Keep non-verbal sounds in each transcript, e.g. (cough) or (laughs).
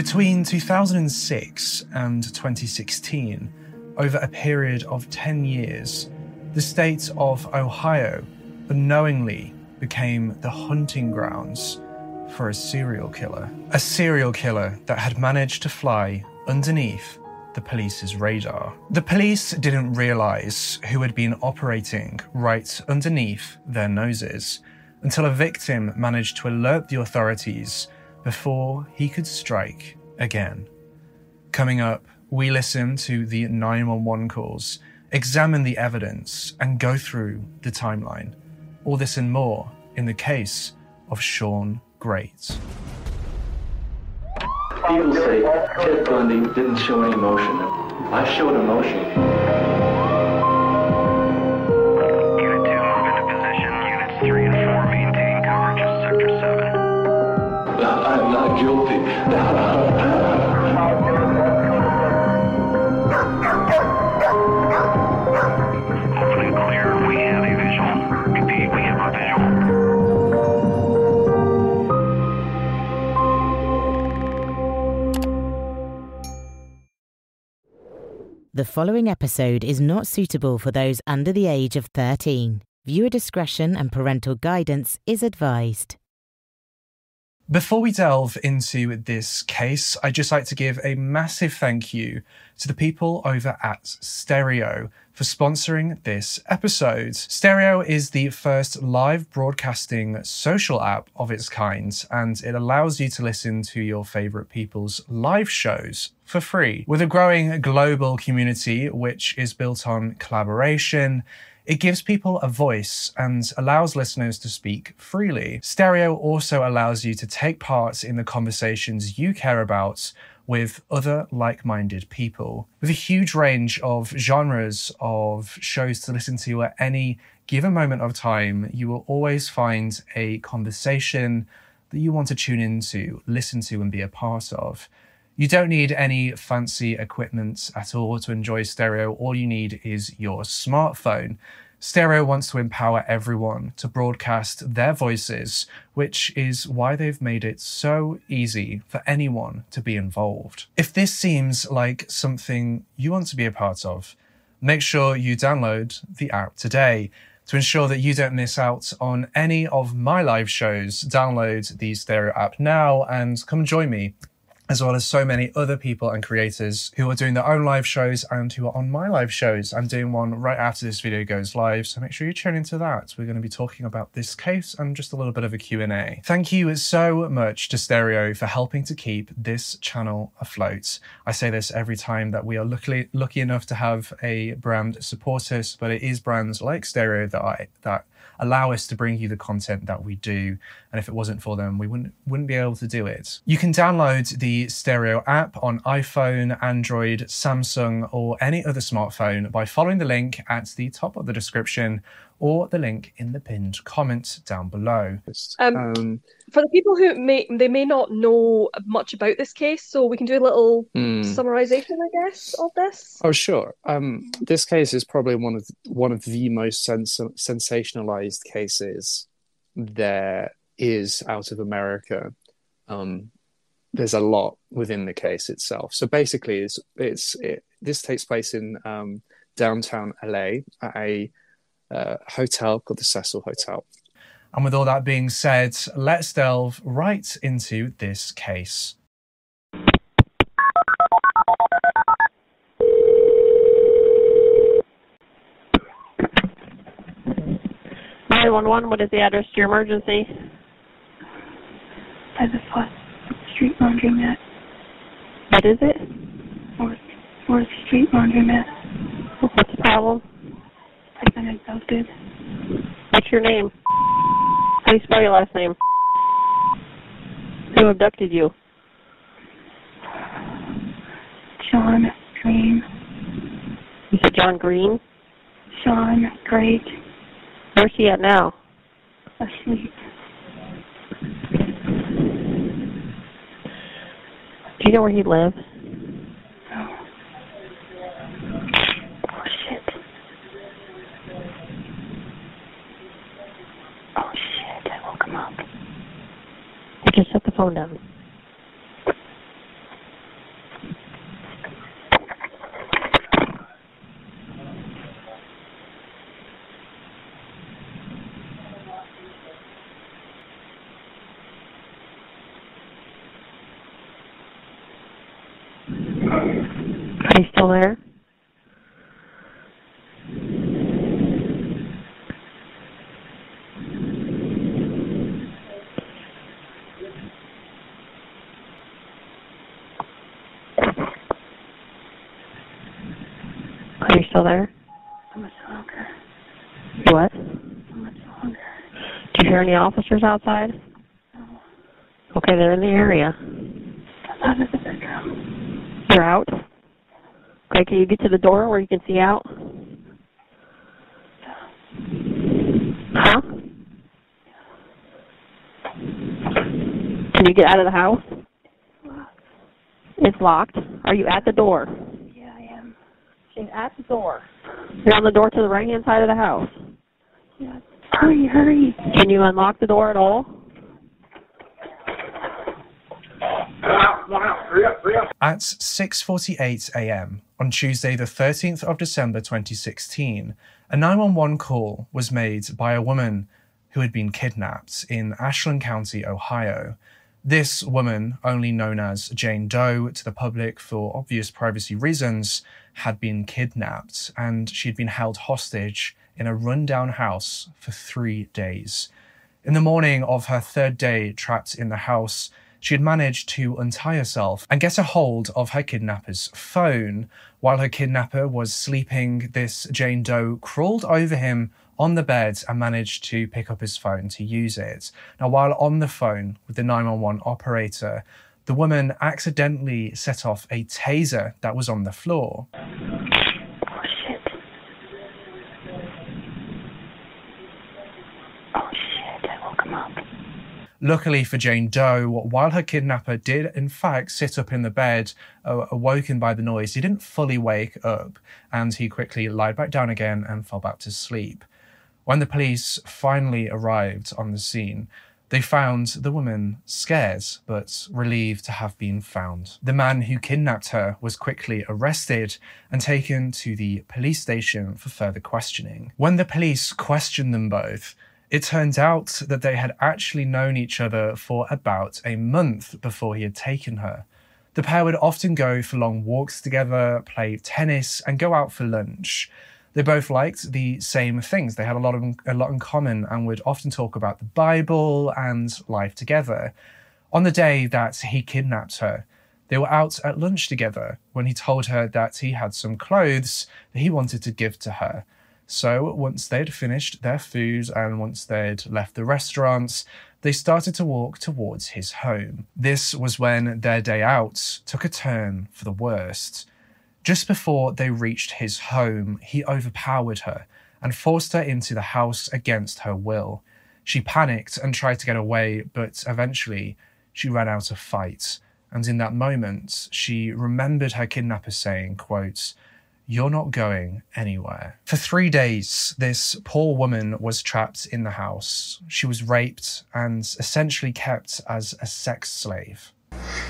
Between 2006 and 2016, over a period of 10 years, the state of Ohio unknowingly became the hunting grounds for a serial killer. A serial killer that had managed to fly underneath the police's radar. The police didn't realize who had been operating right underneath their noses until a victim managed to alert the authorities before he could strike again. Coming up, we listen to the 911 calls, examine the evidence, and go through the timeline. All this and more in the case of Sean Grate. People say Ted Bundy didn't show any emotion. I showed emotion. The following episode is not suitable for those under the age of 13. Viewer discretion and parental guidance is advised. Before we delve into this case, I'd just like to give a massive thank you to the people over at Stereo for sponsoring this episode. Stereo is the first live broadcasting social app of its kind, and it allows you to listen to your favorite people's live shows for free. With a growing global community which is built on collaboration, it gives people a voice and allows listeners to speak freely. Stereo also allows you to take part in the conversations you care about with other like minded people. With a huge range of genres of shows to listen to at any given moment of time, you will always find a conversation that you want to tune into, listen to, and be a part of. You don't need any fancy equipment at all to enjoy stereo. All you need is your smartphone. Stereo wants to empower everyone to broadcast their voices, which is why they've made it so easy for anyone to be involved. If this seems like something you want to be a part of, make sure you download the app today. To ensure that you don't miss out on any of my live shows, download the Stereo app now and come join me as well as so many other people and creators who are doing their own live shows and who are on my live shows. I'm doing one right after this video goes live, so make sure you tune into that. We're going to be talking about this case and just a little bit of a Q&A. Thank you so much to Stereo for helping to keep this channel afloat. I say this every time that we are lucky lucky enough to have a brand support us, but it is brands like Stereo that are, that allow us to bring you the content that we do. And if it wasn't for them, we wouldn't wouldn't be able to do it. You can download the Stereo app on iPhone, Android, Samsung, or any other smartphone by following the link at the top of the description or the link in the pinned comment down below. Um, Um, For the people who may they may not know much about this case, so we can do a little hmm. summarization, I guess, of this. Oh, sure. Um, this case is probably one of one of the most sens- sensationalized cases there is out of America. Um, there's a lot within the case itself. So basically, it's it's it, this takes place in um, downtown LA at a uh, hotel called the Cecil Hotel. And with all that being said, let's delve right into this case. Nine one one. What is the address to your emergency? by the Fourth Street Laundromat. What is it? Fourth, Fourth Street Laundromat. What's the problem? I've been abducted. What's your name? How do you spell your last name? Who abducted you? Sean Green. You said John Green. Sean Grate. Where's he at now? Asleep. Do you know where he lives? Oh. Oh shit. Oh shit, I woke him up. You just set the phone down. still there? Are you still there? How much longer? What? How much longer? Do you hear any officers outside? No. Okay, they're in the area. I'm out of the bedroom. You're out? Okay, can you get to the door where you can see out? Huh? Can you get out of the house? It's locked. Are you at the door? Yeah, I am. She's at the door. You're on the door to the right hand side of the house. Yeah. Hurry, hurry. Can you unlock the door at all? At 6:48 a.m. on Tuesday the 13th of December 2016, a 911 call was made by a woman who had been kidnapped in Ashland County, Ohio. This woman, only known as Jane Doe to the public for obvious privacy reasons, had been kidnapped and she'd been held hostage in a rundown house for 3 days. In the morning of her third day trapped in the house, she had managed to untie herself and get a hold of her kidnapper's phone. While her kidnapper was sleeping, this Jane Doe crawled over him on the bed and managed to pick up his phone to use it. Now, while on the phone with the 911 operator, the woman accidentally set off a taser that was on the floor. Luckily for Jane Doe, while her kidnapper did in fact sit up in the bed, uh, awoken by the noise, he didn't fully wake up and he quickly lied back down again and fell back to sleep. When the police finally arrived on the scene, they found the woman scared but relieved to have been found. The man who kidnapped her was quickly arrested and taken to the police station for further questioning. When the police questioned them both, it turned out that they had actually known each other for about a month before he had taken her. The pair would often go for long walks together, play tennis, and go out for lunch. They both liked the same things. They had a lot of a lot in common and would often talk about the Bible and life together. On the day that he kidnapped her, they were out at lunch together when he told her that he had some clothes that he wanted to give to her. So once they'd finished their food and once they'd left the restaurants, they started to walk towards his home. This was when their day out took a turn for the worst. Just before they reached his home, he overpowered her and forced her into the house against her will. She panicked and tried to get away, but eventually she ran out of fight. And in that moment, she remembered her kidnapper saying, quote, you're not going anywhere. For three days, this poor woman was trapped in the house. She was raped and essentially kept as a sex slave.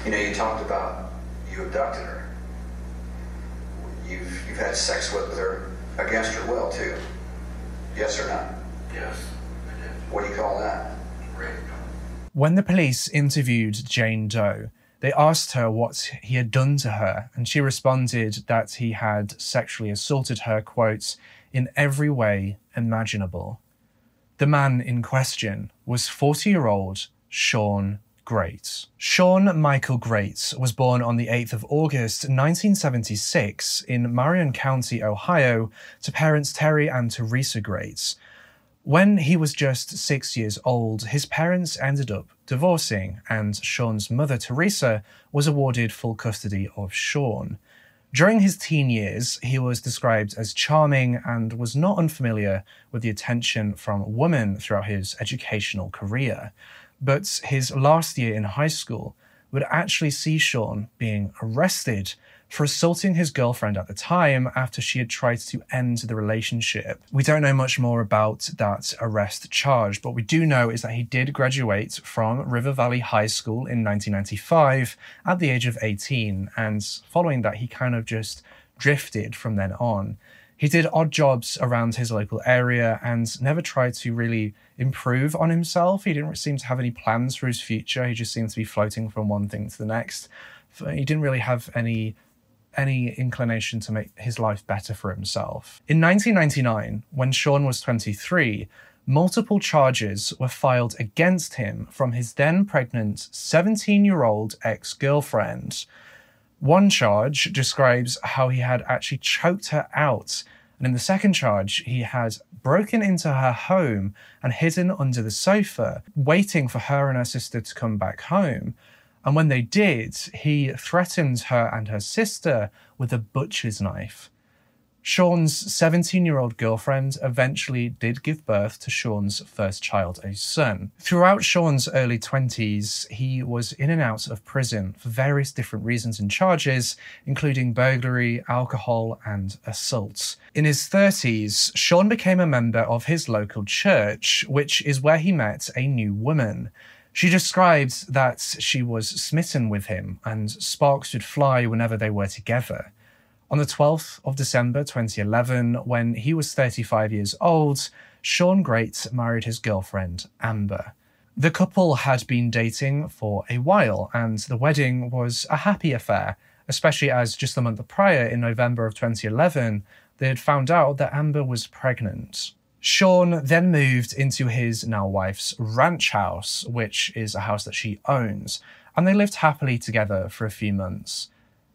You know, you talked about you abducted her. You've you've had sex with her against her will too. Yes or no? Yes, I did. What do you call that? Rape. When the police interviewed Jane Doe, they asked her what he had done to her, and she responded that he had sexually assaulted her, quote, in every way imaginable. The man in question was 40 year old Sean Grate. Sean Michael Grate was born on the 8th of August 1976 in Marion County, Ohio, to parents Terry and Teresa Grate. When he was just six years old, his parents ended up divorcing, and Sean's mother, Teresa, was awarded full custody of Sean. During his teen years, he was described as charming and was not unfamiliar with the attention from women throughout his educational career. But his last year in high school would actually see Sean being arrested for assaulting his girlfriend at the time after she had tried to end the relationship. We don't know much more about that arrest charge, but we do know is that he did graduate from River Valley High School in 1995 at the age of 18, and following that, he kind of just drifted from then on. He did odd jobs around his local area and never tried to really improve on himself. He didn't seem to have any plans for his future. He just seemed to be floating from one thing to the next. He didn't really have any any inclination to make his life better for himself. In 1999, when Sean was 23, multiple charges were filed against him from his then pregnant 17 year old ex girlfriend. One charge describes how he had actually choked her out, and in the second charge, he has broken into her home and hidden under the sofa, waiting for her and her sister to come back home. And when they did, he threatened her and her sister with a butcher's knife. Sean's 17 year old girlfriend eventually did give birth to Sean's first child, a son. Throughout Sean's early 20s, he was in and out of prison for various different reasons and charges, including burglary, alcohol, and assault. In his 30s, Sean became a member of his local church, which is where he met a new woman. She described that she was smitten with him and sparks would fly whenever they were together. On the 12th of December 2011, when he was 35 years old, Sean Grate married his girlfriend, Amber. The couple had been dating for a while, and the wedding was a happy affair, especially as just a month prior, in November of 2011, they had found out that Amber was pregnant. Sean then moved into his now wife's ranch house, which is a house that she owns, and they lived happily together for a few months.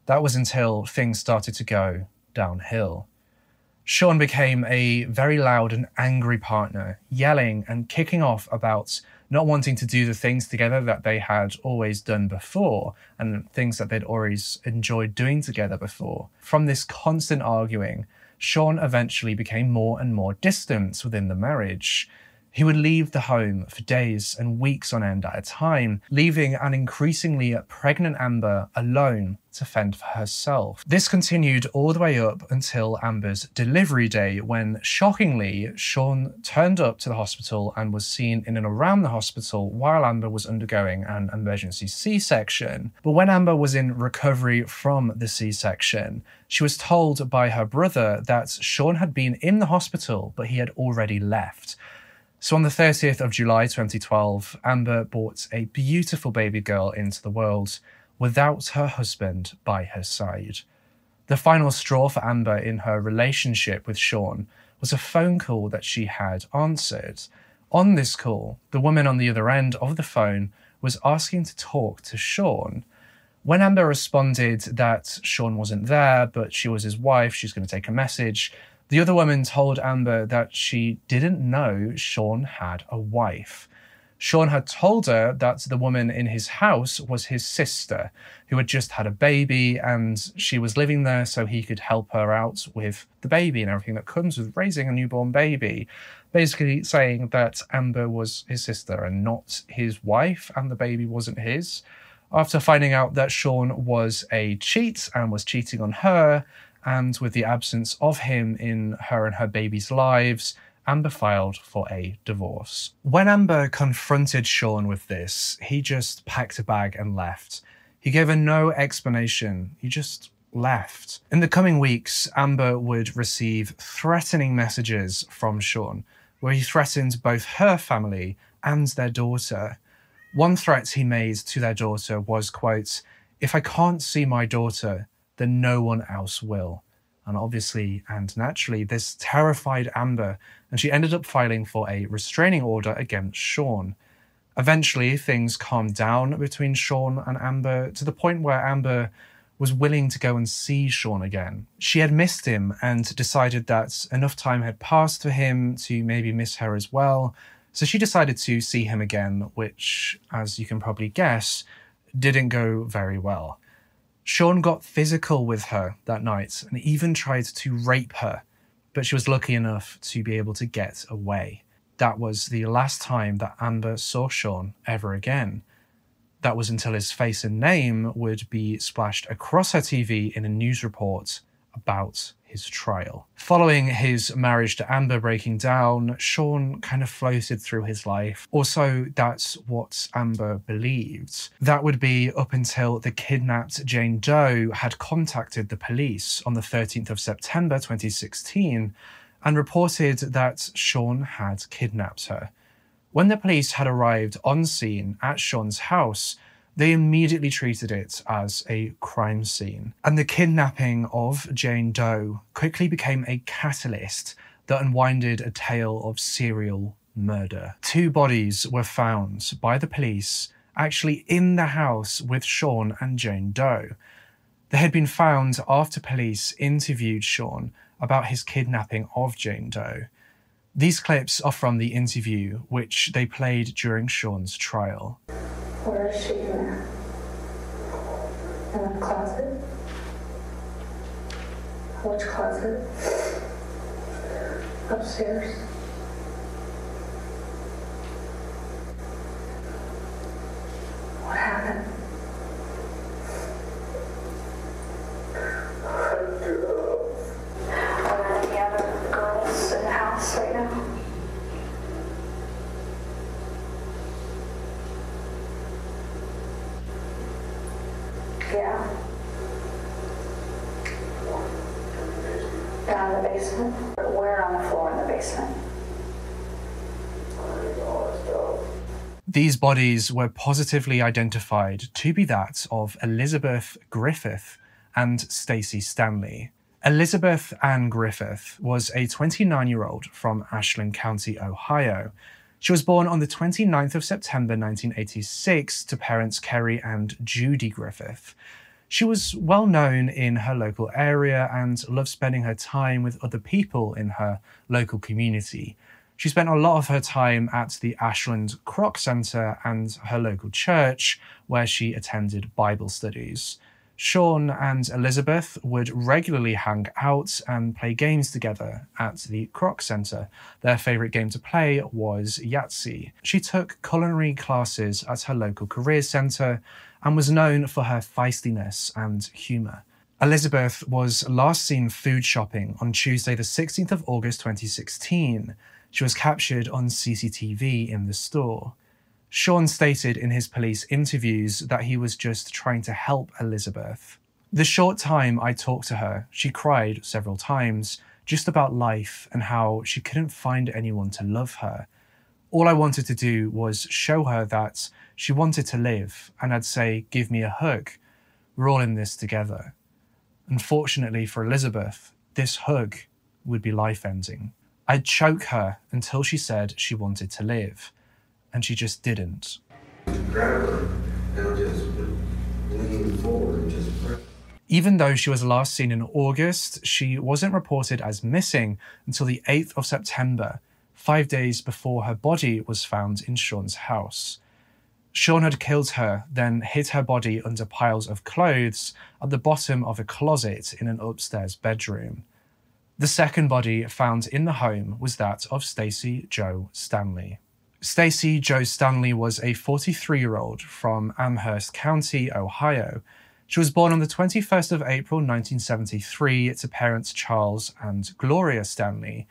That was until things started to go downhill. Sean became a very loud and angry partner, yelling and kicking off about not wanting to do the things together that they had always done before and things that they'd always enjoyed doing together before. From this constant arguing, Sean eventually became more and more distant within the marriage. He would leave the home for days and weeks on end at a time, leaving an increasingly pregnant Amber alone to fend for herself. This continued all the way up until Amber's delivery day, when shockingly, Sean turned up to the hospital and was seen in and around the hospital while Amber was undergoing an emergency C section. But when Amber was in recovery from the C section, she was told by her brother that Sean had been in the hospital, but he had already left. So on the 30th of July 2012, Amber brought a beautiful baby girl into the world without her husband by her side. The final straw for Amber in her relationship with Sean was a phone call that she had answered. On this call, the woman on the other end of the phone was asking to talk to Sean. When Amber responded that Sean wasn't there, but she was his wife, she's going to take a message, the other woman told Amber that she didn't know Sean had a wife. Sean had told her that the woman in his house was his sister, who had just had a baby, and she was living there so he could help her out with the baby and everything that comes with raising a newborn baby. Basically, saying that Amber was his sister and not his wife, and the baby wasn't his. After finding out that Sean was a cheat and was cheating on her, and with the absence of him in her and her baby's lives, Amber filed for a divorce. When Amber confronted Sean with this, he just packed a bag and left. He gave her no explanation, he just left. In the coming weeks, Amber would receive threatening messages from Sean, where he threatened both her family and their daughter. One threat he made to their daughter was, quote, if I can't see my daughter, then no one else will. And obviously and naturally, this terrified Amber, and she ended up filing for a restraining order against Sean. Eventually, things calmed down between Sean and Amber to the point where Amber was willing to go and see Sean again. She had missed him and decided that enough time had passed for him to maybe miss her as well. So she decided to see him again, which, as you can probably guess, didn't go very well. Sean got physical with her that night and even tried to rape her, but she was lucky enough to be able to get away. That was the last time that Amber saw Sean ever again. That was until his face and name would be splashed across her TV in a news report about his trial. Following his marriage to Amber breaking down, Sean kind of floated through his life. Also, that's what Amber believed. That would be up until the kidnapped Jane Doe had contacted the police on the 13th of September 2016 and reported that Sean had kidnapped her. When the police had arrived on scene at Sean's house, They immediately treated it as a crime scene. And the kidnapping of Jane Doe quickly became a catalyst that unwinded a tale of serial murder. Two bodies were found by the police actually in the house with Sean and Jane Doe. They had been found after police interviewed Sean about his kidnapping of Jane Doe. These clips are from the interview, which they played during Sean's trial. Where is she in there? In the closet? Which closet? Upstairs? What happened? Are there any other girls in the house right now? Yeah. Down in the basement? Where on the floor in the basement? These bodies were positively identified to be that of Elizabeth Griffith and Stacey Stanley. Elizabeth Ann Griffith was a 29 year old from Ashland County, Ohio. She was born on the 29th of September 1986 to parents Kerry and Judy Griffith. She was well known in her local area and loved spending her time with other people in her local community. She spent a lot of her time at the Ashland Kroc Center and her local church, where she attended Bible studies. Sean and Elizabeth would regularly hang out and play games together at the Kroc Center. Their favourite game to play was Yahtzee. She took culinary classes at her local career centre and was known for her feistiness and humour. Elizabeth was last seen food shopping on Tuesday, the 16th of August 2016. She was captured on CCTV in the store. Sean stated in his police interviews that he was just trying to help Elizabeth. The short time I talked to her, she cried several times just about life and how she couldn't find anyone to love her. All I wanted to do was show her that she wanted to live, and I'd say, Give me a hug. We're all in this together. Unfortunately for Elizabeth, this hug would be life ending. I'd choke her until she said she wanted to live, and she just didn't. Even though she was last seen in August, she wasn't reported as missing until the 8th of September, five days before her body was found in Sean's house. Sean had killed her, then hid her body under piles of clothes at the bottom of a closet in an upstairs bedroom. The second body found in the home was that of Stacy Joe Stanley. Stacy Joe Stanley was a 43 year old from Amherst County, Ohio. She was born on the 21st of April 1973 to parents Charles and Gloria Stanley.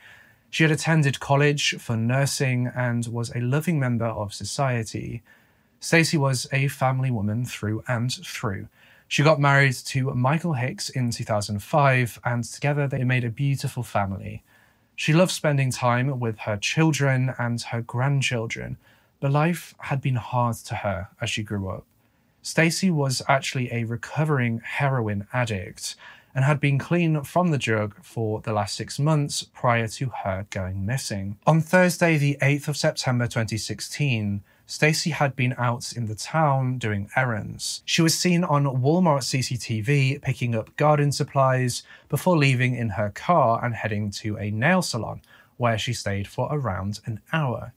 She had attended college for nursing and was a loving member of society. Stacy was a family woman through and through. She got married to Michael Hicks in 2005, and together they made a beautiful family. She loved spending time with her children and her grandchildren, but life had been hard to her as she grew up. Stacey was actually a recovering heroin addict and had been clean from the drug for the last six months prior to her going missing. On Thursday, the 8th of September 2016, Stacey had been out in the town doing errands. She was seen on Walmart CCTV picking up garden supplies before leaving in her car and heading to a nail salon, where she stayed for around an hour.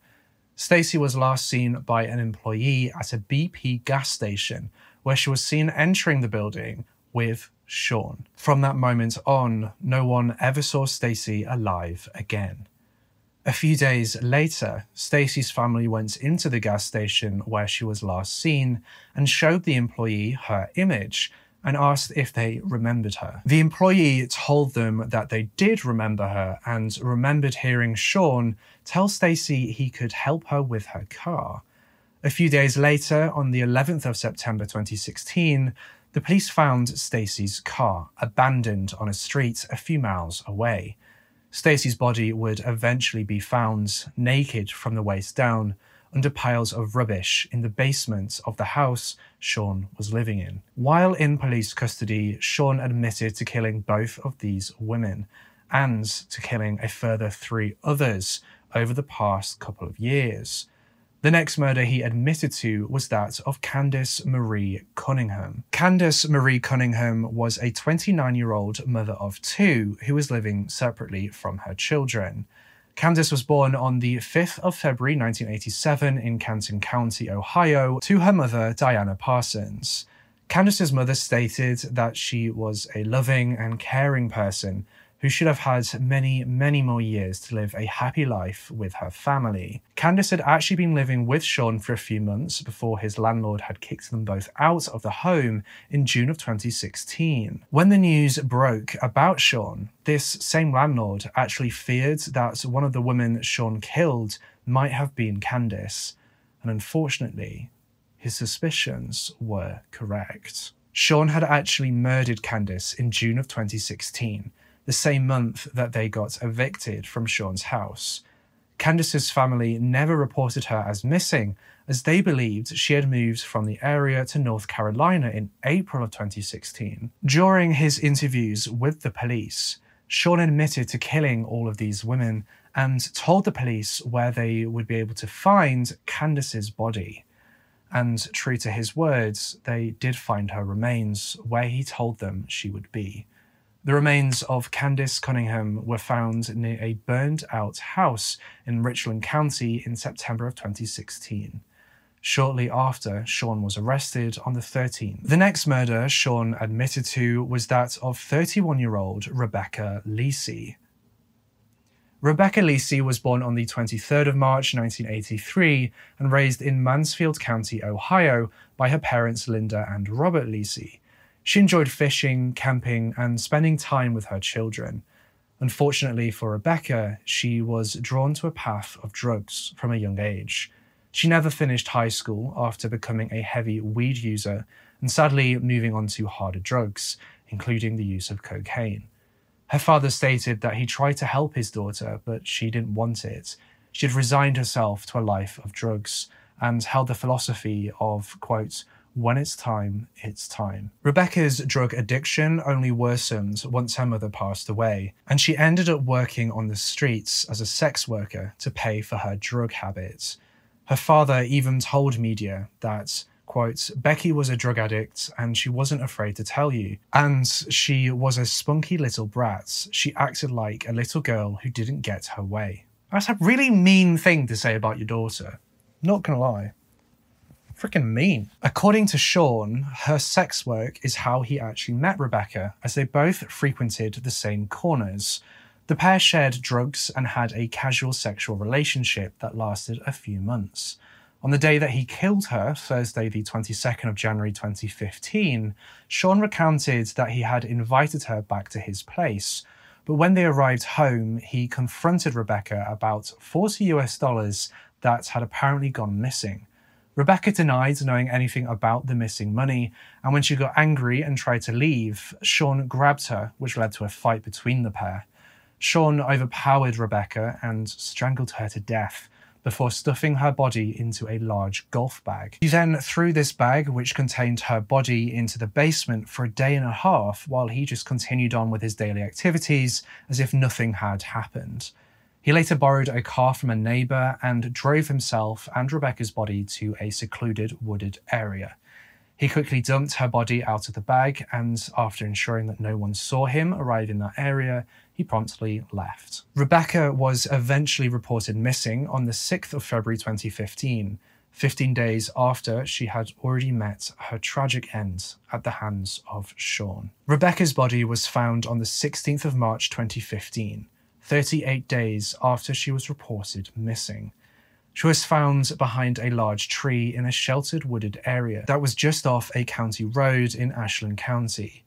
Stacey was last seen by an employee at a BP gas station, where she was seen entering the building with Sean. From that moment on, no one ever saw Stacey alive again. A few days later, Stacy's family went into the gas station where she was last seen and showed the employee her image and asked if they remembered her. The employee told them that they did remember her and remembered hearing Sean tell Stacy he could help her with her car. A few days later, on the 11th of September 2016, the police found Stacy's car abandoned on a street a few miles away. Stacey's body would eventually be found naked from the waist down under piles of rubbish in the basement of the house Sean was living in. While in police custody, Sean admitted to killing both of these women and to killing a further three others over the past couple of years. The next murder he admitted to was that of Candice Marie Cunningham. Candice Marie Cunningham was a 29 year old mother of two who was living separately from her children. Candice was born on the 5th of February 1987 in Canton County, Ohio, to her mother, Diana Parsons. Candice's mother stated that she was a loving and caring person who should have had many, many more years to live a happy life with her family. Candice had actually been living with Sean for a few months before his landlord had kicked them both out of the home in June of 2016. When the news broke about Sean, this same landlord actually feared that one of the women Sean killed might have been Candice, and unfortunately, his suspicions were correct. Sean had actually murdered Candice in June of 2016 the same month that they got evicted from Sean's house. Candice's family never reported her as missing, as they believed she had moved from the area to North Carolina in April of 2016. During his interviews with the police, Sean admitted to killing all of these women and told the police where they would be able to find Candice's body. And true to his words, they did find her remains where he told them she would be. The remains of Candice Cunningham were found near a burned out house in Richland County in September of 2016. Shortly after, Sean was arrested on the 13th. The next murder Sean admitted to was that of 31 year old Rebecca Lisi. Rebecca Lisi was born on the 23rd of March 1983 and raised in Mansfield County, Ohio, by her parents Linda and Robert Lisi. She enjoyed fishing, camping, and spending time with her children. Unfortunately for Rebecca, she was drawn to a path of drugs from a young age. She never finished high school after becoming a heavy weed user and sadly moving on to harder drugs, including the use of cocaine. Her father stated that he tried to help his daughter, but she didn't want it. She had resigned herself to a life of drugs and held the philosophy of, quote, when it's time, it's time. Rebecca's drug addiction only worsened once her mother passed away, and she ended up working on the streets as a sex worker to pay for her drug habits. Her father even told media that, quote, Becky was a drug addict and she wasn't afraid to tell you. And she was a spunky little brat. She acted like a little girl who didn't get her way. That's a really mean thing to say about your daughter. Not gonna lie freaking mean. According to Sean, her sex work is how he actually met Rebecca, as they both frequented the same corners. The pair shared drugs and had a casual sexual relationship that lasted a few months. On the day that he killed her, Thursday, the 22nd of January 2015, Sean recounted that he had invited her back to his place. But when they arrived home, he confronted Rebecca about 40 US dollars that had apparently gone missing. Rebecca denied knowing anything about the missing money, and when she got angry and tried to leave, Sean grabbed her, which led to a fight between the pair. Sean overpowered Rebecca and strangled her to death before stuffing her body into a large golf bag. He then threw this bag, which contained her body, into the basement for a day and a half while he just continued on with his daily activities as if nothing had happened. He later borrowed a car from a neighbor and drove himself and Rebecca's body to a secluded wooded area. He quickly dumped her body out of the bag, and after ensuring that no one saw him arrive in that area, he promptly left. Rebecca was eventually reported missing on the 6th of February 2015, 15 days after she had already met her tragic end at the hands of Sean. Rebecca's body was found on the 16th of March 2015, 38 days after she was reported missing. She was found behind a large tree in a sheltered wooded area that was just off a county road in Ashland County.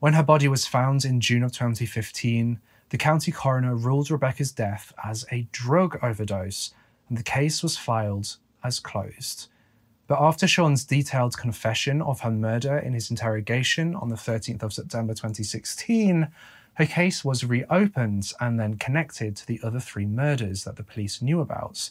When her body was found in June of 2015, the county coroner ruled Rebecca's death as a drug overdose, and the case was filed as closed. But after Sean's detailed confession of her murder in his interrogation on the 13th of September 2016, her case was reopened and then connected to the other three murders that the police knew about.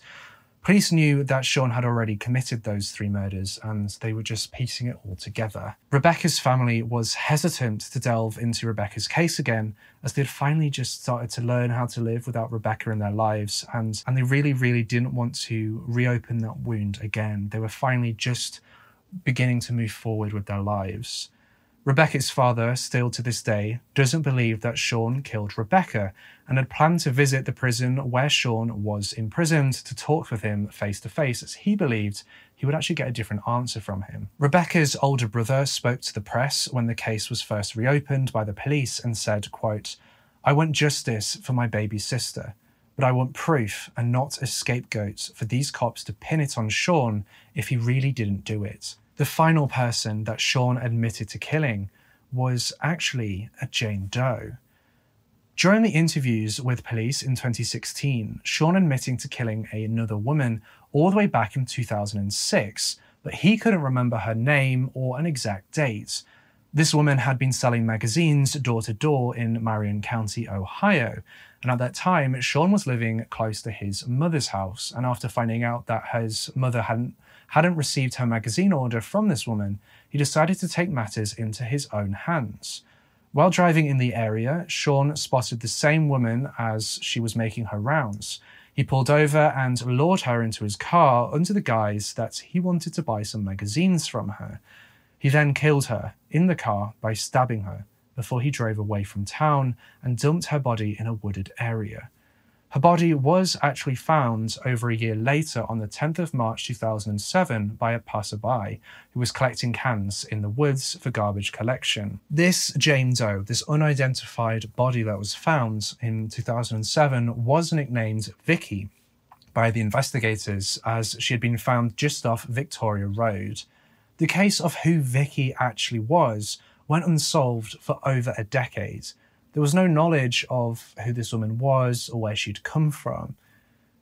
Police knew that Sean had already committed those three murders and they were just piecing it all together. Rebecca's family was hesitant to delve into Rebecca's case again as they'd finally just started to learn how to live without Rebecca in their lives and, and they really, really didn't want to reopen that wound again. They were finally just beginning to move forward with their lives. Rebecca's father, still to this day, doesn't believe that Sean killed Rebecca and had planned to visit the prison where Sean was imprisoned to talk with him face to face, as he believed he would actually get a different answer from him. Rebecca's older brother spoke to the press when the case was first reopened by the police and said, quote, I want justice for my baby sister, but I want proof and not a scapegoat for these cops to pin it on Sean if he really didn't do it. The final person that Sean admitted to killing was actually a Jane Doe. During the interviews with police in 2016, Sean admitting to killing another woman all the way back in 2006, but he couldn't remember her name or an exact date. This woman had been selling magazines door to door in Marion County, Ohio, and at that time, Sean was living close to his mother's house. And after finding out that his mother hadn't hadn't received her magazine order from this woman, he decided to take matters into his own hands. While driving in the area, Sean spotted the same woman as she was making her rounds. He pulled over and lured her into his car under the guise that he wanted to buy some magazines from her. He then killed her in the car by stabbing her before he drove away from town and dumped her body in a wooded area. Her body was actually found over a year later on the 10th of March 2007 by a passerby who was collecting cans in the woods for garbage collection. This Jane Doe, this unidentified body that was found in 2007, was nicknamed Vicky by the investigators as she had been found just off Victoria Road. The case of who Vicky actually was went unsolved for over a decade. There was no knowledge of who this woman was or where she'd come from.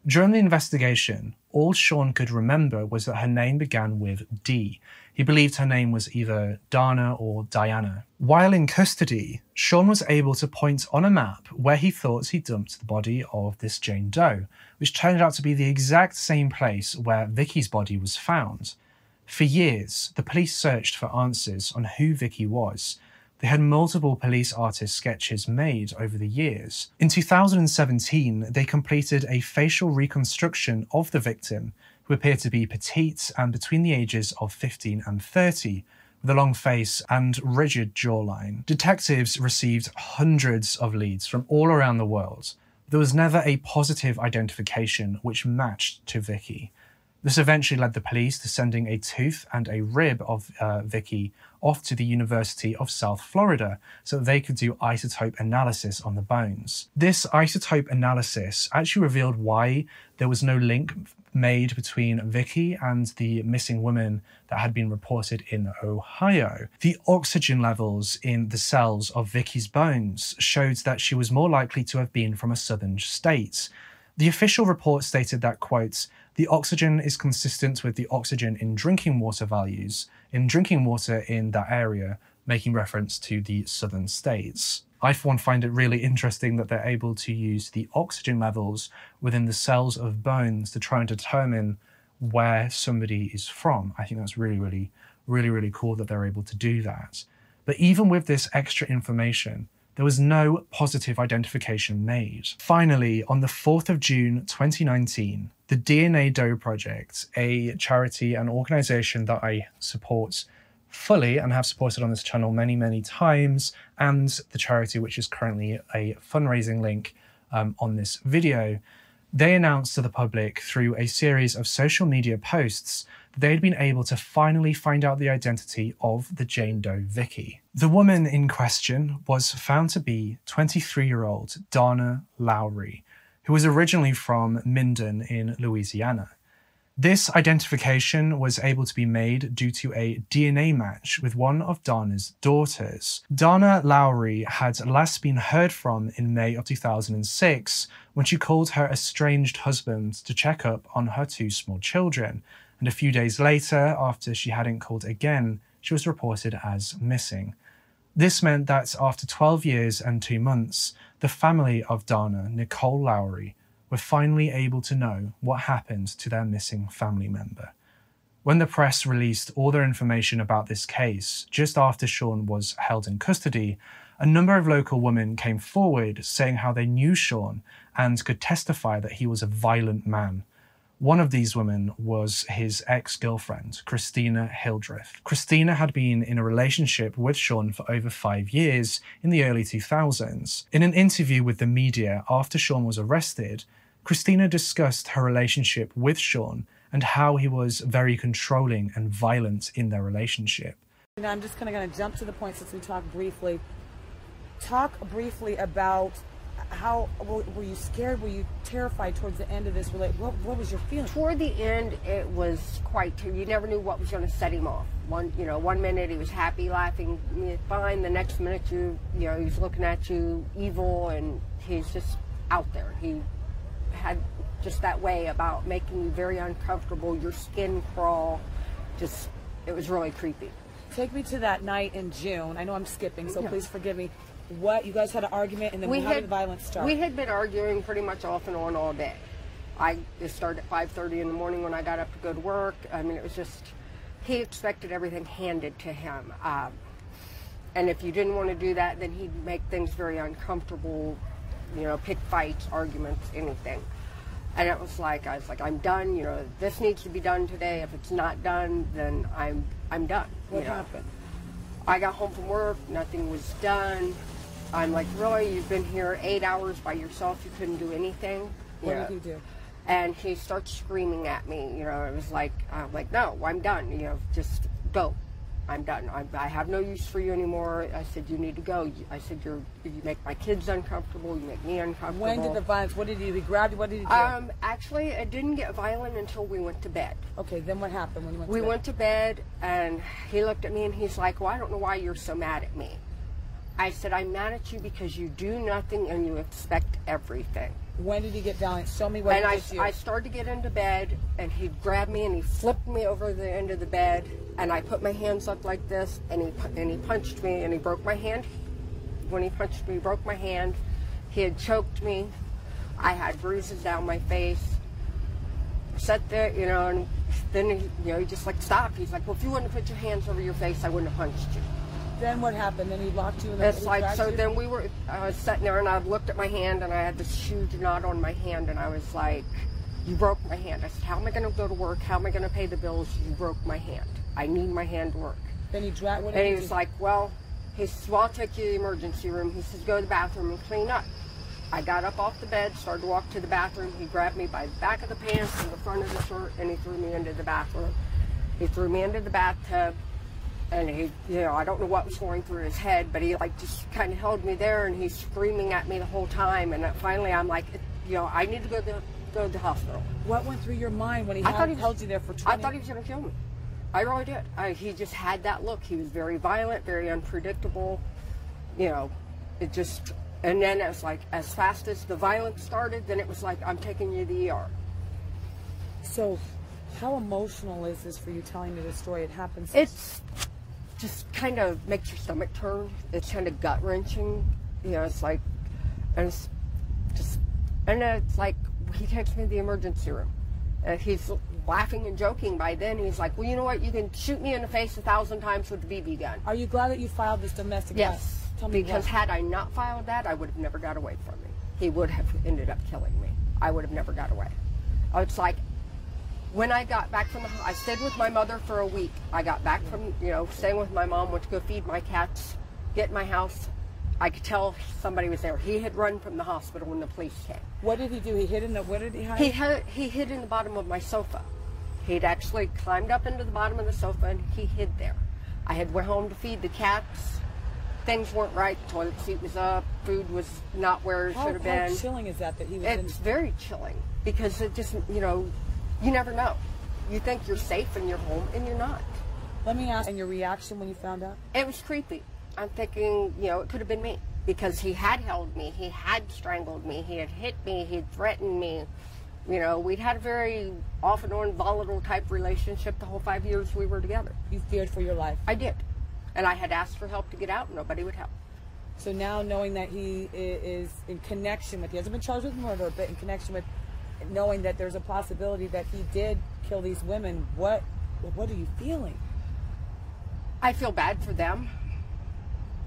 During the investigation, all Sean could remember was that her name began with D. He believed her name was either Dana or Diana. While in custody, Sean was able to point on a map where he thought he dumped the body of this Jane Doe, which turned out to be the exact same place where Vicky's body was found. For years, the police searched for answers on who Vicky was, they had multiple police artist sketches made over the years. In 2017, they completed a facial reconstruction of the victim, who appeared to be petite and between the ages of 15 and 30, with a long face and rigid jawline. Detectives received hundreds of leads from all around the world. There was never a positive identification which matched to Vicky. This eventually led the police to sending a tooth and a rib of uh, Vicky off to the University of South Florida so that they could do isotope analysis on the bones. This isotope analysis actually revealed why there was no link made between Vicky and the missing woman that had been reported in Ohio. The oxygen levels in the cells of Vicky's bones showed that she was more likely to have been from a southern state. The official report stated that, quote, the oxygen is consistent with the oxygen in drinking water values in drinking water in that area, making reference to the southern states. I, for one, find it really interesting that they're able to use the oxygen levels within the cells of bones to try and determine where somebody is from. I think that's really, really, really, really cool that they're able to do that. But even with this extra information, there was no positive identification made. Finally, on the 4th of June 2019, the DNA Doe Project, a charity and organization that I support fully and have supported on this channel many, many times, and the charity which is currently a fundraising link um, on this video, they announced to the public through a series of social media posts that they had been able to finally find out the identity of the Jane Doe Vicky. The woman in question was found to be 23 year old Donna Lowery, who was originally from Minden in Louisiana. This identification was able to be made due to a DNA match with one of Dana's daughters. Dana Lowery had last been heard from in May of 2006 when she called her estranged husband to check up on her two small children, and a few days later, after she hadn't called again, she was reported as missing. This meant that after 12 years and two months, the family of Dana, Nicole Lowery, were finally able to know what happened to their missing family member. When the press released all their information about this case just after Sean was held in custody, a number of local women came forward saying how they knew Sean and could testify that he was a violent man. One of these women was his ex girlfriend, Christina Hildreth. Christina had been in a relationship with Sean for over five years in the early 2000s. In an interview with the media after Sean was arrested, Christina discussed her relationship with Sean and how he was very controlling and violent in their relationship. Now I'm just kind of going to jump to the point since we talked briefly. Talk briefly about how were, you scared? Were you terrified towards the end of this? What, what was your feeling? Toward the end, it was quite. You never knew what was going to set him off. One, you know, one minute he was happy, laughing, fine. The next minute, you, you know, he's looking at you evil, and he's just out there. He had just that way about making you very uncomfortable. Your skin crawl. Just, it was really creepy. Take me to that night in June. I know I'm skipping, so Yeah. please forgive me. What you guys had an argument, and then how did the violence start? We had been arguing pretty much off and on all day. I it started at 5:30 in the morning when I got up to go to work. I mean, it was just he expected everything handed to him, um, and if you didn't want to do that, then he'd make things very uncomfortable. You know, pick fights, arguments, anything. And it was like I was like, I'm done. You know, this needs to be done today. If it's not done, then I'm I'm done. What you know. happened? I got home from work, nothing was done. I'm like, really? You've been here eight hours by yourself, you couldn't do anything? What Yeah. did he do? And he starts screaming at me, you know, it was like, I'm like, no, I'm done, you know, just go. I'm done. I, I have no use for you anymore. I said, you need to go. I said, you're, you make my kids uncomfortable, you make me uncomfortable. When did the violence? What did he do? He grabbed you. What did he do? Um, actually, it didn't get violent until we went to bed. okay, then what happened when you went? We to bed? We went to bed and he looked at me and he's like, Well, I don't know why you're so mad at me. I said, I'm mad at you because you do nothing and you expect everything. When did he get violent? Show me what and I, you. I started to get into bed and he grabbed me and he flipped me over the end of the bed and I put my hands up like this and he, and he punched me and he broke my hand. When he punched me, he broke my hand. He had choked me. I had bruises down my face. Sat there, you know, and then he, you know, he just like stopped. He's like, "Well, if you wouldn't have put your hands over your face, I wouldn't have punched you." Then what happened? Then he locked you in the. It's like so. you? Then we were. I was sitting there and I looked at my hand and I had this huge knot on my hand and I was like, "You broke my hand." I said, "How am I going to go to work? How am I going to pay the bills? You broke my hand. I need my hand to work." Then he dragged. And he do? was like, "Well," he says, "Well, I'll take you to the emergency room." He says, "Go to the bathroom and clean up." I got up off the bed, started to walk to the bathroom. He grabbed me by the back of the pants and the front of the shirt, and he threw me into the bathroom. He threw me into the bathtub, and he, you know, I don't know what was going through his head, but he like just kind of held me there, and he's screaming at me the whole time. And finally, I'm like, you know, I need to go to go to the hospital. What went through your mind when he I had, thought he was- held you there for 20 I thought he was going to kill me. I really did. I, he just had that look. He was very violent, very unpredictable. You know, it just. And then it was like, as fast as the violence started, then it was like, I'm taking you to the ER. So, how emotional is this for you telling me this story? It happens. It's just kind of makes your stomach turn. It's kind of gut wrenching. You know, it's like, and it's just, and it's like he takes me to the emergency room. And he's laughing and joking by then. He's like, well, you know what? You can shoot me in the face a thousand times with the BB gun. Are you glad that you filed this domestic? Yes, violence? Tell me because had I not filed that, I would have never got away from him. He would have ended up killing me. I would have never got away. Oh, it's like when I got back from the, I stayed with my mother for a week. I got back from, you know, staying with my mom, went to go feed my cats, get in my house. I could tell somebody was there. He had run from the hospital when the police came. What did he do? He hid in the. What did he hide? He had, he hid in the bottom of my sofa. He'd actually climbed up into the bottom of the sofa and he hid there. I had went home to feed the cats. Things weren't right. The toilet seat was up. Food was not where it how, should have been. how chilling is that that he was It's in? very chilling because it just, you know, you never know. You think you're safe in your home and you're not. Let me ask. And your reaction when you found out? It was creepy. I'm thinking, you know, it could have been me because he had held me, he had strangled me, he had hit me, he had threatened me. You know, we'd had a very off and on volatile type relationship the whole five years we were together. You feared for your life. I did. And I had asked for help to get out, nobody would help. So now knowing that he is in connection with, he hasn't been charged with murder, but in connection with knowing that there's a possibility that he did kill these women, what what are you feeling? I feel bad for them,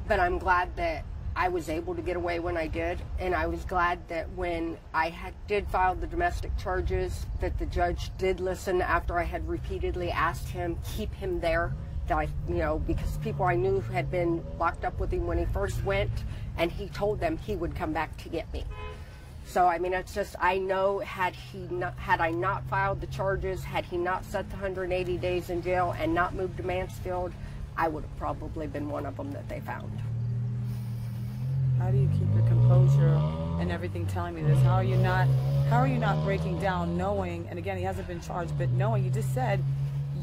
but I'm glad that I was able to get away when I did, and I was glad that when I had, did file the domestic charges, that the judge did listen after I had repeatedly asked him keep him there. That I, you know, because people I knew had been locked up with him when he first went, and he told them he would come back to get me. So I mean, it's just I know had he not had I not filed the charges, had he not set the 180 days in jail and not moved to Mansfield, I would have probably been one of them that they found. How do you keep your composure and everything telling me this? How are you not how are you not breaking down knowing and again he hasn't been charged, but knowing you just said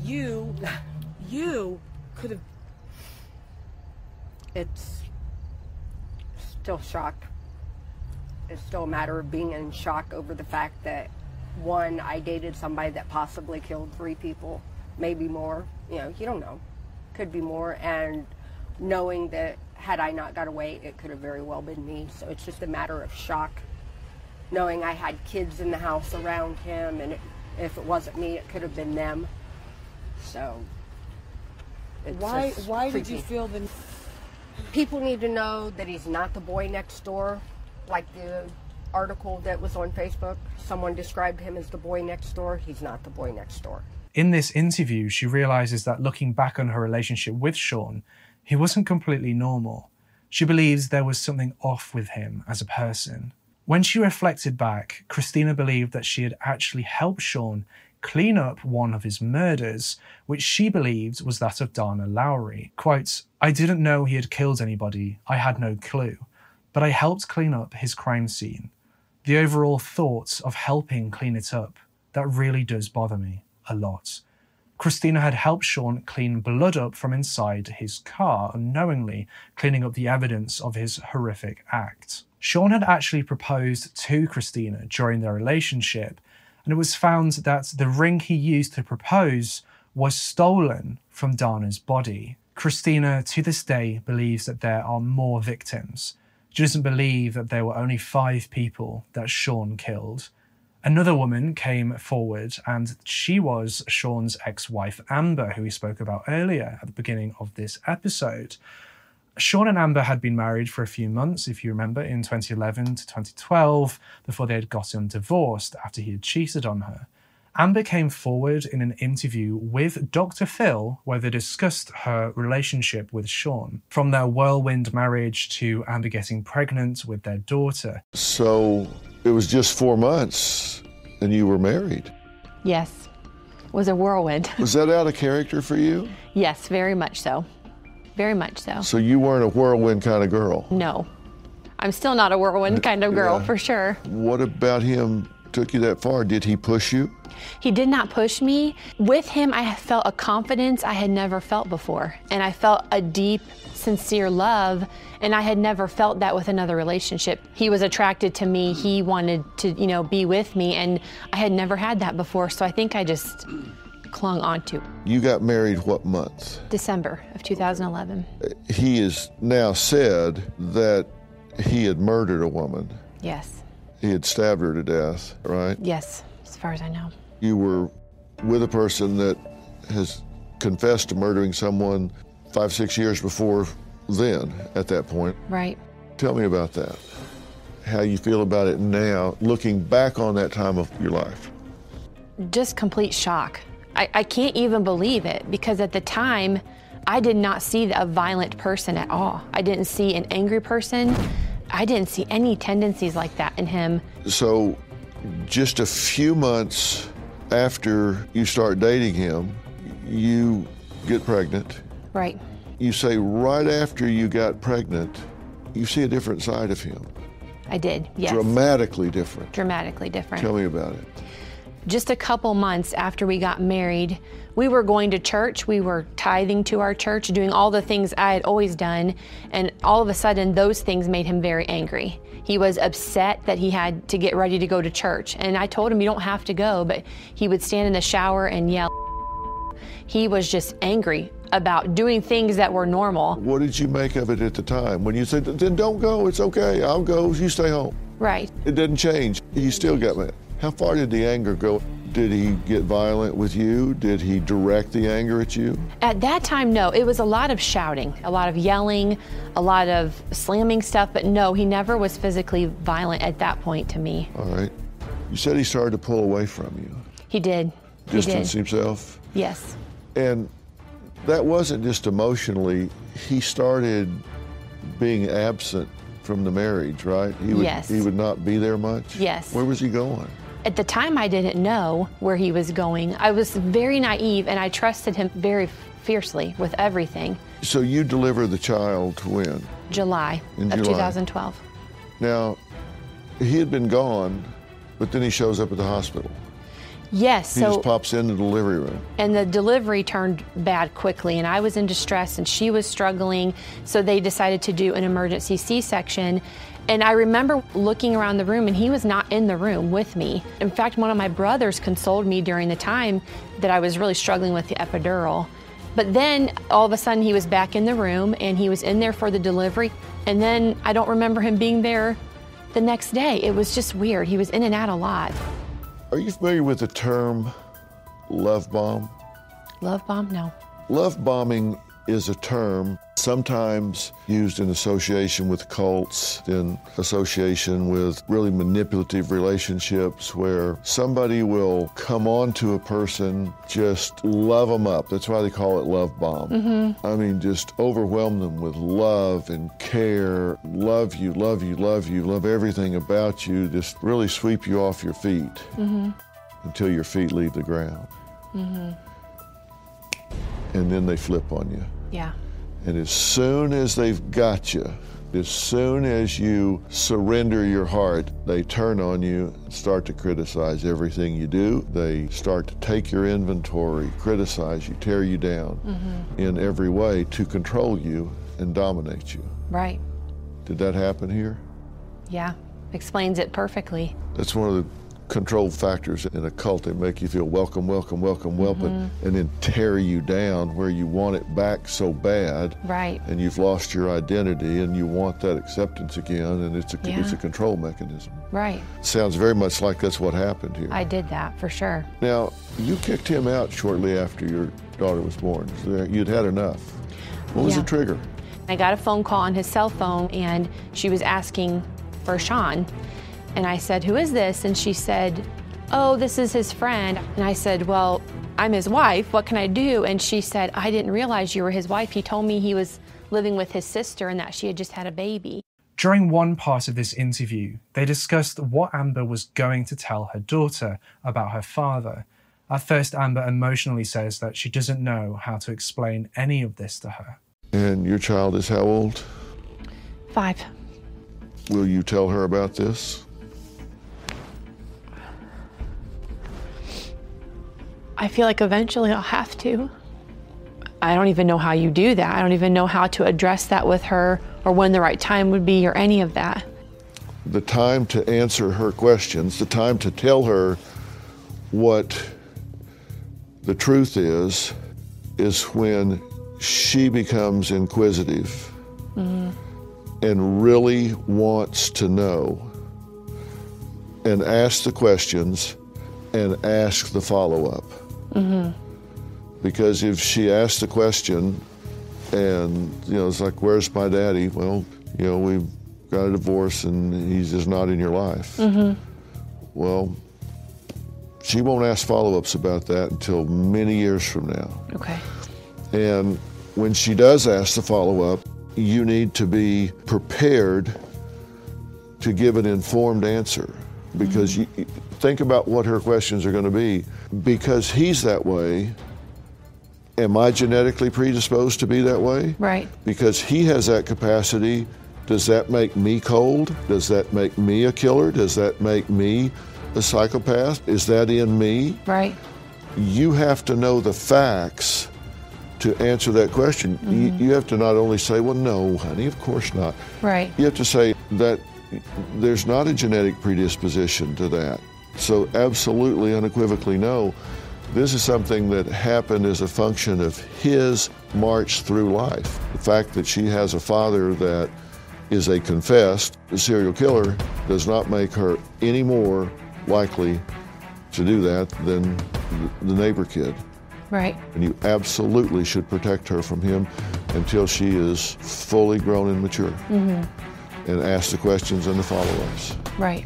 you (sighs) you could have It's still shock. It's still a matter of being in shock over the fact that one, I dated somebody that possibly killed three people, maybe more. You know, you don't know. Could be more. And knowing that had I not got away, it could have very well been me. So it's just a matter of shock. Knowing I had kids in the house around him, and it, if it wasn't me, it could have been them. So. it's why just why did you feel the People need to know that he's not the boy next door, like the article that was on Facebook. Someone described him as the boy next door. He's not the boy next door. In this interview, she realizes that looking back on her relationship with Sean, he wasn't completely normal. She believes there was something off with him as a person. When she reflected back, Christina believed that she had actually helped Sean clean up one of his murders, which she believed was that of Dana Lowery. Quote, I didn't know he had killed anybody. I had no clue. But I helped clean up his crime scene. The overall thought of helping clean it up, that really does bother me a lot. Christina had helped Sean clean blood up from inside his car, unknowingly cleaning up the evidence of his horrific act. Sean had actually proposed to Christina during their relationship, and it was found that the ring he used to propose was stolen from Dana's body. Christina, to this day, believes that there are more victims. She doesn't believe that there were only five people that Sean killed. Another woman came forward, and she was Sean's ex wife, Amber, who we spoke about earlier at the beginning of this episode. Sean and Amber had been married for a few months, if you remember, in 2011 to 2012, before they had gotten divorced after he had cheated on her. Amber came forward in an interview with Dr. Phil where they discussed her relationship with Sean, from their whirlwind marriage to Amber getting pregnant with their daughter. So it was just four months and you were married. Yes. Was a whirlwind. (laughs) Was that out of character for you? yes, very much so. Very much so. So you weren't a whirlwind kind of girl. No. I'm still not a whirlwind kind of girl, Yeah. for sure. What about him took you that far? Did he push you? He did not push me. With him, I felt a confidence I had never felt before. And I felt a deep, sincere love. And I had never felt that with another relationship. He was attracted to me. He wanted to, you know, be with me. And I had never had that before. So I think I just clung onto You got married what month? December of 2011. He has now said that he had murdered a woman. Yes. He had stabbed her to death, right? Yes, as far as I know. You were with a person that has confessed to murdering someone five, six years before then, at that point. Right. Tell me about that. How you feel about it now, looking back on that time of your life. just complete shock. I, I can't even believe it because at the time, I did not see a violent person at all. I didn't see an angry person. I didn't see any tendencies like that in him. So, just a few months after you start dating him, you get pregnant. Right. You say right after you got pregnant, you see a different side of him. I did, yes. Dramatically different. Dramatically different. Tell me about it. Just a couple months after we got married, we were going to church. We were tithing to our church, doing all the things I had always done. And all of a sudden, those things made him very angry. He was upset that he had to get ready to go to church. And I told him, You don't have to go. But he would stand in the shower and yell. He was just angry about doing things that were normal. What did you make of it at the time? When you said, then don't go, it's okay, I'll go, you stay home. Right. It didn't change. You still got mad. How far did the anger go? Did he get violent with you? Did he direct the anger at you? At that time, no. It was a lot of shouting, a lot of yelling, a lot of slamming stuff, but no, he never was physically violent at that point to me. All right. You said he started to pull away from you, He did. He distance did. himself. Yes. And that wasn't just emotionally, he started being absent from the marriage, right? He would, Yes. He would not be there much? Yes. Where was he going? At the time, I didn't know where he was going. I was very naive and I trusted him very fiercely with everything. So you deliver the child when? July In of July. 2012. Now, he had been gone, but then he shows up at the hospital. Yes, He so just pops in the delivery room. and the delivery turned bad quickly and I was in distress and she was struggling, so they decided to do an emergency C-section. And I remember looking around the room and he was not in the room with me. In fact, one of my brothers consoled me during the time that I was really struggling with the epidural. But then all of a sudden he was back in the room and he was in there for the delivery. And then I don't remember him being there the next day. It was just weird. He was in and out a lot. Are you familiar with the term love bomb? Love bomb? No. Love bombing is a term sometimes used in association with cults, in association with really manipulative relationships where somebody will come on to a person, just love them up. That's why they call it love bomb. Mm-hmm. I mean, just overwhelm them with love and care. Love you, love you, love you, love everything about you. Just really sweep you off your feet Mm-hmm. until your feet leave the ground. Mm-hmm. And then they flip on you. Yeah. And as soon as they've got you, as soon as you surrender your heart, they turn on you and start to criticize everything you do. They start to take your inventory, criticize you, tear you down Mm-hmm. in every way to control you and dominate you. Right. Did that happen here? Yeah. Explains it perfectly. That's one of the control factors in a cult. They make you feel welcome, welcome, welcome, welcome, Mhm. and then tear you down where you want it back so bad. Right. And you've lost your identity and you want that acceptance again, and it's a, it's a control mechanism. Right. Sounds very much like that's what happened here. I did that for sure. Now, you kicked him out shortly after your daughter was born. So You'd had enough. What was Yeah. the trigger? I got a phone call on his cell phone and she was asking for Sean. And I said, Who is this? And she said, Oh, this is his friend. And I said, Well, I'm his wife. What can I do? And she said, I didn't realize you were his wife. He told me he was living with his sister and that she had just had a baby. During one part of this interview, they discussed what Amber was going to tell her daughter about her father. At first, Amber emotionally says that she doesn't know how to explain any of this to her. And your child is how old? Five. Will you tell her about this? I feel like eventually I'll have to. I don't even know how you do that. I don't even know how to address that with her or when the right time would be or any of that. the time to answer her questions, the time to tell her what the truth is, is when she becomes inquisitive mm-hmm. and really wants to know and ask the questions and ask the follow up. Mm-hmm. Because if she asks the question and, you know, it's like, where's my daddy? Well, you know, we've got a divorce and he's just not in your life. Mm-hmm. Well, she won't ask follow ups about that until many years from now. Okay. And when she does ask the follow up, you need to be prepared to give an informed answer because you, you- think about what her questions are going to be. Because he's that way, am I genetically predisposed to be that way? Right. Because he has that capacity, does that make me cold? Does that make me a killer? Does that make me a psychopath? Is that in me? Right. You have to know the facts to answer that question. You, mm-hmm. you have to not only say, well, no, honey, of course not. Right. You have to say that there's not a genetic predisposition to that. So, absolutely, unequivocally, no. This is something that happened as a function of his march through life. The fact that she has a father that is a confessed serial killer does not make her any more likely to do that than the neighbor kid. Right. And you absolutely should protect her from him until she is fully grown and mature. Mm-hmm. And ask the questions and the follow ups. Right.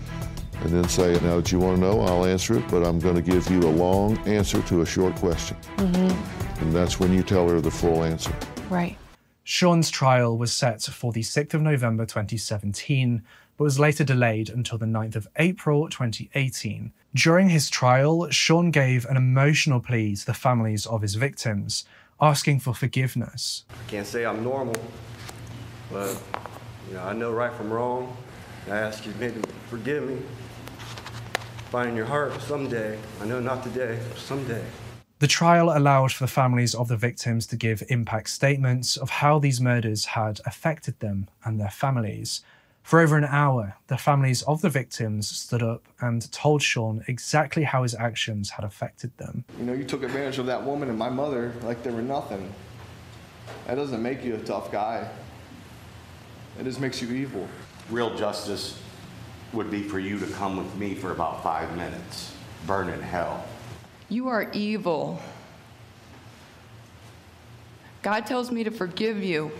And then say, now that you want to know, I'll answer it, but I'm going to give you a long answer to a short question. Mm-hmm. And that's when you tell her the full answer. Right. Sean's trial was set for the 6th of November 2017, but was later delayed until the 9th of April 2018. During his trial, Sean gave an emotional plea to the families of his victims, asking for forgiveness. I can't say I'm normal, but you know, I know right from wrong. I ask you maybe forgive me. Find in your heart someday. I know not today, but someday. The trial allowed for the families of the victims to give impact statements of how these murders had affected them and their families. For over an hour, the families of the victims stood up and told Sean exactly how his actions had affected them. You know, you took advantage of that woman and my mother like they were nothing. That doesn't make you a tough guy. It just makes you evil. Real justice would be for you to come with me for about five minutes, burn in hell. You are evil. God tells me to forgive you.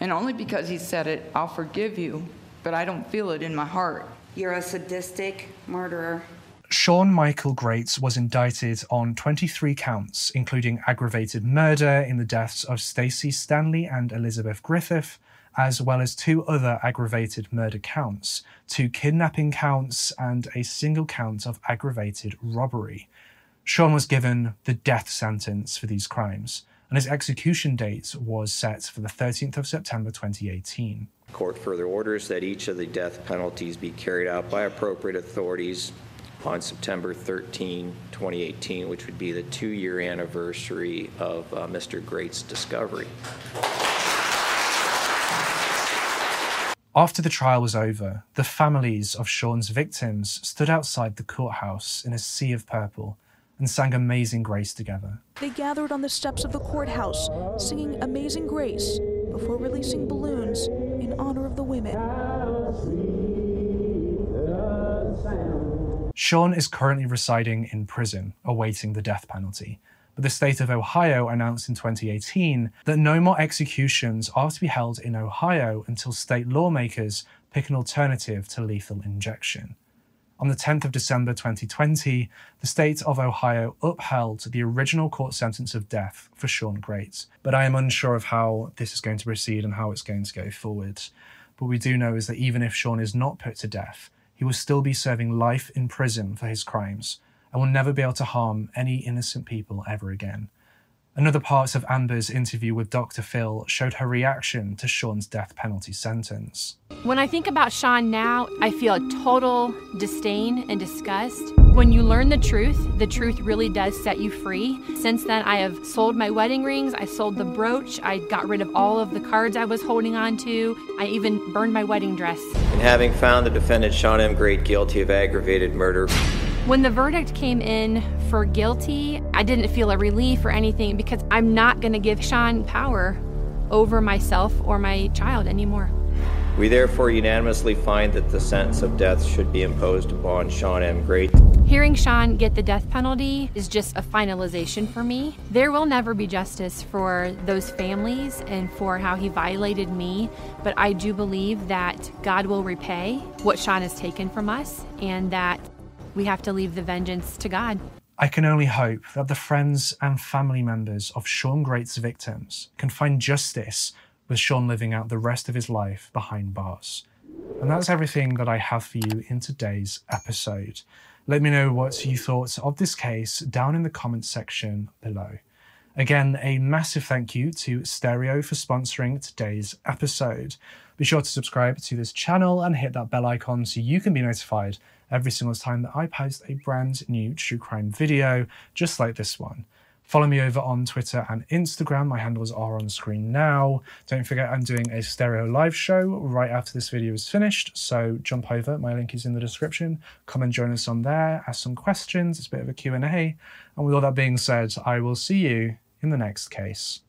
And only because He said it, I'll forgive you, but I don't feel it in my heart. You're a sadistic murderer. Sean Michael Grate's was indicted on 23 counts, including aggravated murder in the deaths of Stacey Stanley and Elizabeth Griffith, as well as two other aggravated murder counts, two kidnapping counts, and a single count of aggravated robbery. Sean was given the death sentence for these crimes, and his execution date was set for the 13th of September 2018. Court further orders that each of the death penalties be carried out by appropriate authorities on September 13, 2018, which would be the two year anniversary of uh, Mr. Grate's discovery. After the trial was over, the families of Sean's victims stood outside the courthouse in a sea of purple and sang Amazing Grace together. They gathered on the steps of the courthouse, singing Amazing Grace before releasing balloons in honor of the women. Sean is currently residing in prison, awaiting the death penalty. But the state of Ohio announced in 2018 that no more executions are to be held in Ohio until state lawmakers pick an alternative to lethal injection. On the 10th of December 2020, the state of Ohio upheld the original court sentence of death for Sean Grate's, but I am unsure of how this is going to proceed and how it's going to go forward. But we do know is that even if Sean is not put to death, he will still be serving life in prison for his crimes and will never be able to harm any innocent people ever again. Another part of Amber's interview with Dr. Phil showed her reaction to Sean's death penalty sentence. When I think about Sean now, I feel a total disdain and disgust. When you learn the truth, the truth really does set you free. Since then, I have sold my wedding rings, I sold the brooch, I got rid of all of the cards I was holding on to, I even burned my wedding dress. And having found the defendant Sean M. Grate guilty of aggravated murder, when the verdict came in for guilty, I didn't feel a relief or anything because I'm not going to give Sean power over myself or my child anymore. We therefore unanimously find that the sentence of death should be imposed upon Sean M. Grate. Hearing Sean get the death penalty is just a finalization for me. There will never be justice for those families and for how he violated me, but I do believe that God will repay what Sean has taken from us and that we have to leave the vengeance to God. I can only hope that the friends and family members of Sean Grate's victims can find justice with Sean living out the rest of his life behind bars. And that's everything that I have for you in today's episode. Let me know what you thought of this case down in the comments section below. Again, a massive thank you to Stereo for sponsoring today's episode. Be sure to subscribe to this channel and hit that bell icon so you can be notified every single time that I post a brand new true crime video, just like this one. Follow me over on Twitter and Instagram. My handles are on screen now. Don't forget I'm doing a stereo live show right after this video is finished, so jump over. My link is in the description. Come and join us on there, ask some questions. It's a bit of a Q&A. And with all that being said, I will see you in the next case.